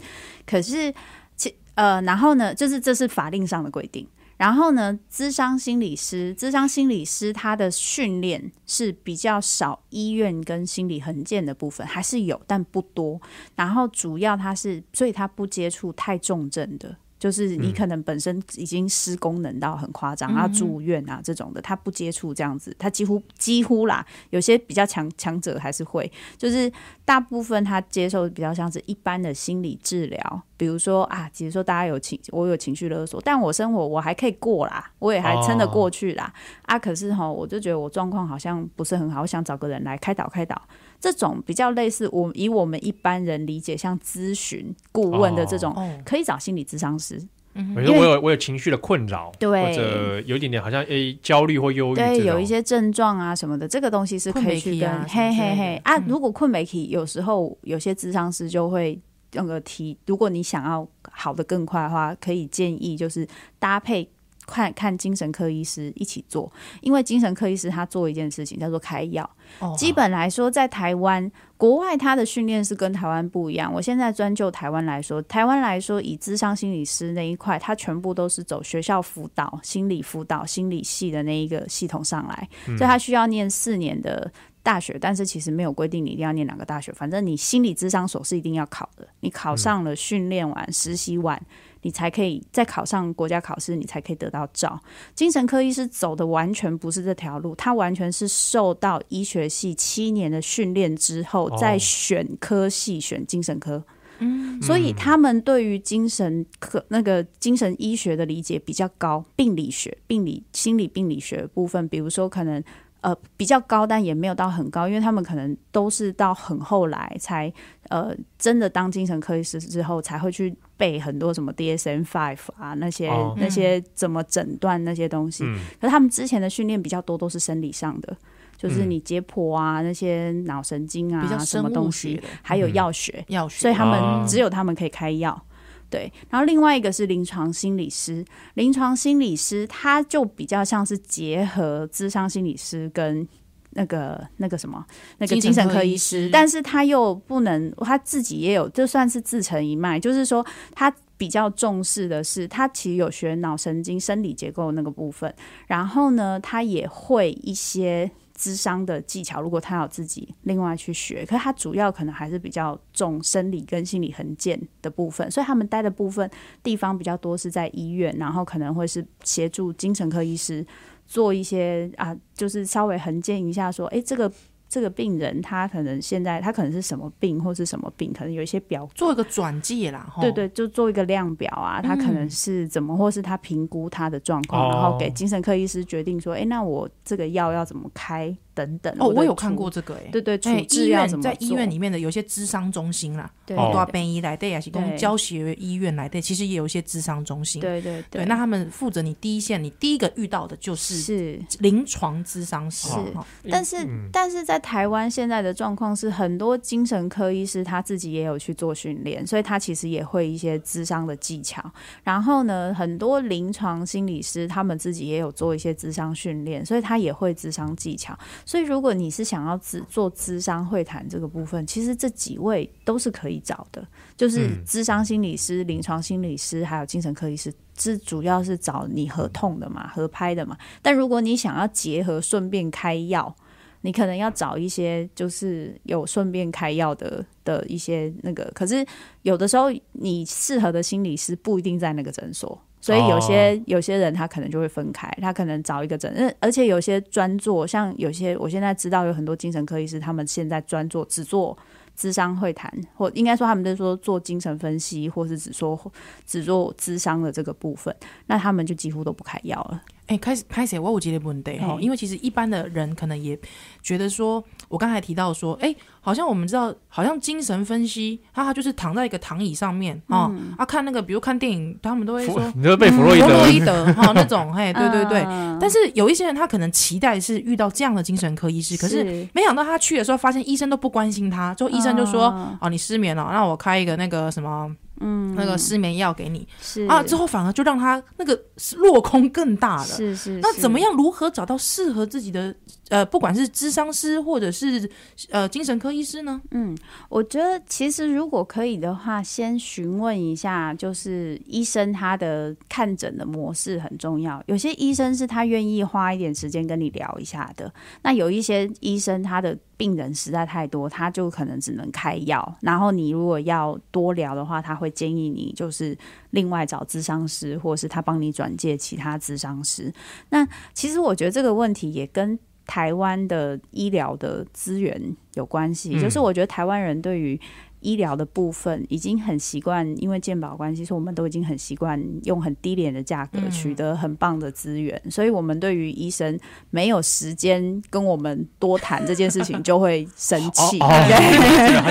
可是其呃，然后呢，就是这是法令上的规定。然后呢，咨商心理师，咨商心理师他的训练是比较少，医院跟心理衡鉴的部分还是有，但不多。然后主要他是，所以他不接触太重症的。就是你可能本身已经失功能到很夸张，然后住院啊这种的，他不接触这样子，他几乎几乎啦，有些比较强强者还是会，就是大部分他接受比较像是一般的心理治疗，比如说啊，比如说大家有情，我有情绪勒索，但我生活我还可以过啦，我也还撑得过去啦，啊，可是哈，我就觉得我状况好像不是很好，我想找个人来开导开导。这种比较类似我以我们一般人理解，像咨询顾问的这种，哦、可以找心理咨商师。嗯，因为我有我有情绪的困扰，对，或者有一点点好像诶焦虑或忧郁，对，有一些症状啊什么的，这个东西是可以去跟、啊、嘿嘿嘿。啊。如果困没起，有时候有些智商师就会那个提，如果你想要好的更快的话，可以建议就是搭配。看看精神科医师一起做，因为精神科医师他做一件事情叫做开药。哦，基本来说，在台湾国外他的训练是跟台湾不一样。我现在专就台湾来说，台湾来说以智商心理师那一块，他全部都是走学校辅导、心理辅导、心理系的那一个系统上来，嗯、所以他需要念四年的大学，但是其实没有规定你一定要念哪个大学，反正你心理智商所是一定要考的，你考上了，训练完、实习完。你才可以再考上国家考试，你才可以得到照。精神科医师走的完全不是这条路，他完全是受到医学系七年的训练之后，再选科系选精神科。嗯，所以他们对于精神科那个精神医学的理解比较高，病理学、病理、心理病理学部分，比如说可能。呃，比较高，但也没有到很高，因为他们可能都是到很后来才呃，真的当精神科医师之后，才会去背很多什么 DSM Five 啊那些、哦、那些怎么诊断那些东西。嗯、可是他们之前的训练比较多都是生理上的，就是你解剖啊、嗯、那些脑神经啊比较什么东西，还有药学药学，所以他们只有他们可以开药。对，然后另外一个是临床心理师，临床心理师他就比较像是结合智商心理师跟那个那个什么那个精神科医师，但是他又不能他自己也有，就算是自成一脉，就是说他比较重视的是他其实有学脑神经生理结构那个部分，然后呢，他也会一些。智商的技巧，如果他要自己另外去学，可是他主要可能还是比较重生理跟心理衡鉴的部分，所以他们待的部分地方比较多是在医院，然后可能会是协助精神科医师做一些啊，就是稍微横建一下，说，哎，这个。这个病人他可能现在他可能是什么病或是什么病，可能有一些表做一个转介啦，对对，就做一个量表啊，他可能是怎么，或是他评估他的状况，嗯、然后给精神科医师决定说，哎，那我这个药要怎么开等等。哦，我有看过这个，哎，对对，处置要怎么在医院里面的有些智商中心啦，对，大病医来对，也是供教学医院来对，其实也有一些智商中心，对对对，那他们负责你第一线，你第一个遇到的就是是临床智商师，是，但是但是在台湾现在。的状况是，很多精神科医师他自己也有去做训练，所以他其实也会一些智商的技巧。然后呢，很多临床心理师他们自己也有做一些智商训练，所以他也会智商技巧。所以如果你是想要只做咨商会谈这个部分，其实这几位都是可以找的，就是咨商心理师、临床心理师还有精神科医师，是主要是找你合痛的嘛、合拍的嘛。但如果你想要结合，顺便开药。你可能要找一些就是有顺便开药的的一些那个，可是有的时候你适合的心理师不一定在那个诊所，所以有些、哦、有些人他可能就会分开，他可能找一个诊，而且有些专做，像有些我现在知道有很多精神科医师，他们现在专做只做智商会谈，或应该说他们都说做精神分析，或是只说只做智商的这个部分，那他们就几乎都不开药了。哎、欸，开始开始，我有觉得问题哈，因为其实一般的人可能也觉得说，我刚才提到说，哎、欸，好像我们知道，好像精神分析，他他就是躺在一个躺椅上面啊、嗯、啊，看那个，比如看电影，他们都会说，你就被弗洛伊德，弗洛伊德哈 那种，嘿，对对对。嗯、但是有一些人，他可能期待是遇到这样的精神科医师，可是没想到他去的时候，发现医生都不关心他，就医生就说，嗯、哦，你失眠了，那我开一个那个什么。嗯，那个失眠药给你。是。啊，之后反而就让他那个落空更大了。是是，是，那怎么样如何找到适合自己的呃，不管是咨商师或者是呃精神科医师呢？嗯，我觉得其实如果可以的话，先询问一下，就是医生他的看诊的模式很重要。有些医生是他愿意花一点时间跟你聊一下的，那有一些医生他的。病人实在太多，他就可能只能开药。然后你如果要多聊的话，他会建议你就是另外找咨商师，或是他帮你转介其他咨商师。那其实我觉得这个问题也跟台湾的医疗的资源有关系，嗯、就是我觉得台湾人对于。医疗的部分已经很习惯，因为健保关系，所以我们都已经很习惯用很低廉的价格取得很棒的资源，嗯、所以我们对于医生没有时间跟我们多谈这件事情就会生气。好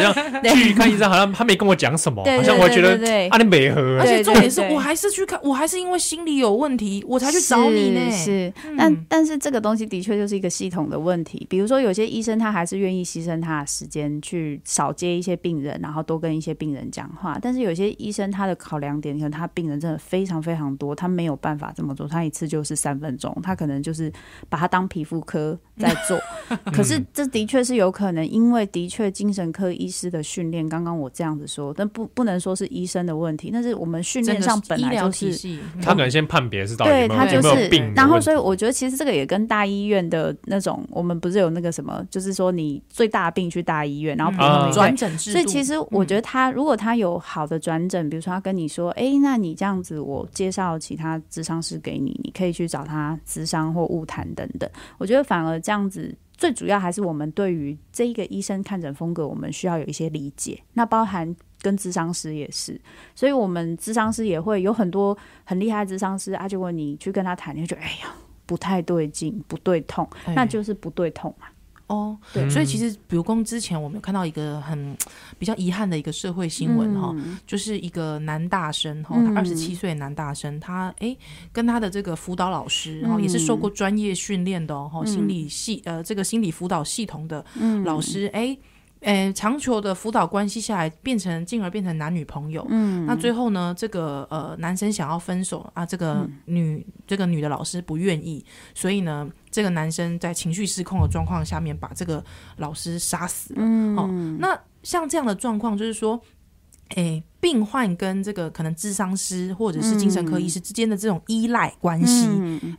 像 去看医生，好像他没跟我讲什么，好像我觉得啊，你没喝，而且重点是我还是去看，我还是因为心理有问题，我才去找你呢。是，嗯、但但是这个东西的确就是一个系统的问题。比如说，有些医生他还是愿意牺牲他的时间去少接一些病人。人，然后多跟一些病人讲话。但是有些医生他的考量点，可能他病人真的非常非常多，他没有办法这么做，他一次就是三分钟，他可能就是把他当皮肤科在做。可是这的确是有可能，因为的确精神科医师的训练，刚刚我这样子说，但不不能说是医生的问题，但是我们训练上本来就是他可能先判别是到底有有，对他就是有有病，然后所以我觉得其实这个也跟大医院的那种，我们不是有那个什么，就是说你最大病去大医院，然后转诊制度。所以其实我觉得他如果他有好的转诊，比如说他跟你说，哎，那你这样子，我介绍其他咨商师给你，你可以去找他咨商或物谈等等。我觉得反而这样子。最主要还是我们对于这一个医生看诊风格，我们需要有一些理解。那包含跟智商师也是，所以我们智商师也会有很多很厉害的咨商师啊，结果你去跟他谈，你就觉得哎呀不太对劲，不对痛，那就是不对痛嘛。哦，对，所以其实，比如说之前我们有看到一个很比较遗憾的一个社会新闻哈，嗯、就是一个男大生哈，他二十七岁男大生，他哎跟他的这个辅导老师哈，也是受过专业训练的哈，心理系呃这个心理辅导系统的老师哎。诶，长久的辅导关系下来，变成进而变成男女朋友。嗯，那最后呢，这个呃男生想要分手啊，这个女、嗯、这个女的老师不愿意，所以呢，这个男生在情绪失控的状况下面把这个老师杀死了。嗯，哦，那像这样的状况，就是说，诶，病患跟这个可能智商师或者是精神科医师之间的这种依赖关系，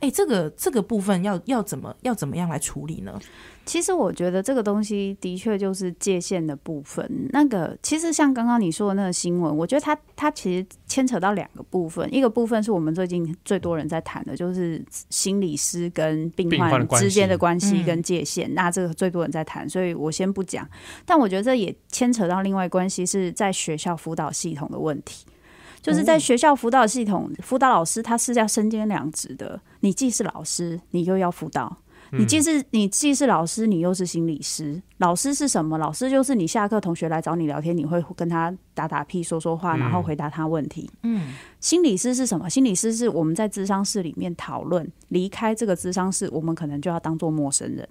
诶、嗯，这个这个部分要要怎么要怎么样来处理呢？其实我觉得这个东西的确就是界限的部分。那个其实像刚刚你说的那个新闻，我觉得它它其实牵扯到两个部分。一个部分是我们最近最多人在谈的，就是心理师跟病患之间的关系跟界限。那这个最多人在谈，所以我先不讲。但我觉得这也牵扯到另外关系，是在学校辅导系统的问题。就是在学校辅导系统，辅导老师他是要身兼两职的。你既是老师，你又要辅导。你既是你既是老师，你又是心理师。老师是什么？老师就是你下课同学来找你聊天，你会跟他打打屁、说说话，然后回答他问题。嗯，心理师是什么？心理师是我们在智商室里面讨论，离开这个智商室，我们可能就要当做陌生人。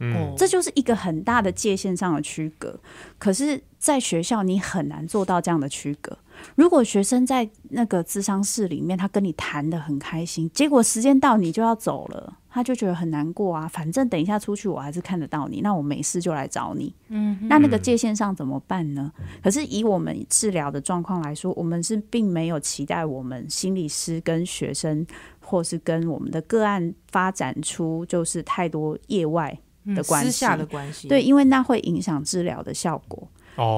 嗯，这就是一个很大的界限上的区隔。可是，在学校你很难做到这样的区隔。如果学生在那个智商室里面，他跟你谈的很开心，结果时间到你就要走了，他就觉得很难过啊。反正等一下出去我还是看得到你，那我没事就来找你。嗯，那那个界限上怎么办呢？可是以我们治疗的状况来说，我们是并没有期待我们心理师跟学生，或是跟我们的个案发展出就是太多业外的关系，私下的关系。对，因为那会影响治疗的效果。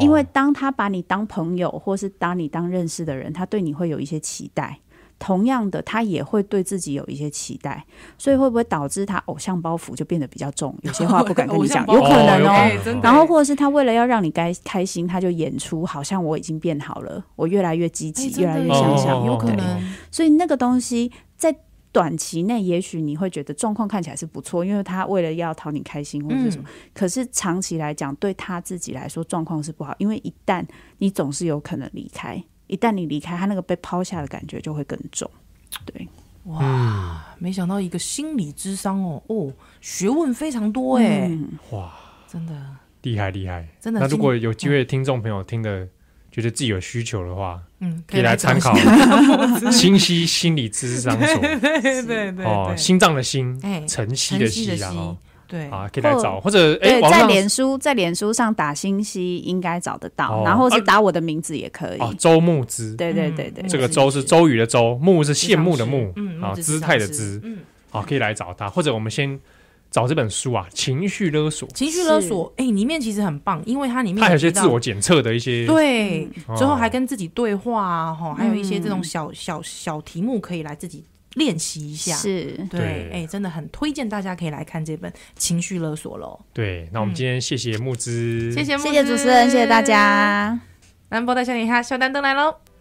因为当他把你当朋友，或是当你当认识的人，他对你会有一些期待。同样的，他也会对自己有一些期待，所以会不会导致他偶像包袱就变得比较重？有些话不敢跟你讲，有可能哦。然后，或者是他为了要让你该开心，他就演出好像我已经变好了，我越来越积极，越来越向上，有可能。所以那个东西在。短期内也许你会觉得状况看起来是不错，因为他为了要讨你开心或者什么。嗯、可是长期来讲，对他自己来说状况是不好，因为一旦你总是有可能离开，一旦你离开，他那个被抛下的感觉就会更重。对，哇，没想到一个心理智商哦，哦，学问非常多哎，嗯、哇，真的厉害厉害，真的。那如果有机会，听众朋友听的。觉得自己有需求的话，嗯，可以来参考。心曦 心理咨商所，对对哦，心脏的心，晨曦的曦，然后对。啊，可以来找或者哎，在脸书在脸书上打心曦应该找得到，然后是打我的名字也可以。哦，周木之，对对对对，这个周是。周瑜的周，木是羡慕的慕，啊，姿态的姿，嗯，好，可以来找他，或者我们先。找这本书啊，情绪勒索，情绪勒索，哎里面其实很棒，因为它里面它有些自我检测的一些，对，嗯、最后还跟自己对话啊，哈、嗯，还有一些这种小小小题目可以来自己练习一下，是。对，哎、欸，真的很推荐大家可以来看这本《情绪勒索》喽。对，那我们今天谢谢慕姿，谢谢谢谢主持人，谢谢大家，南博带小女孩小丹登来喽。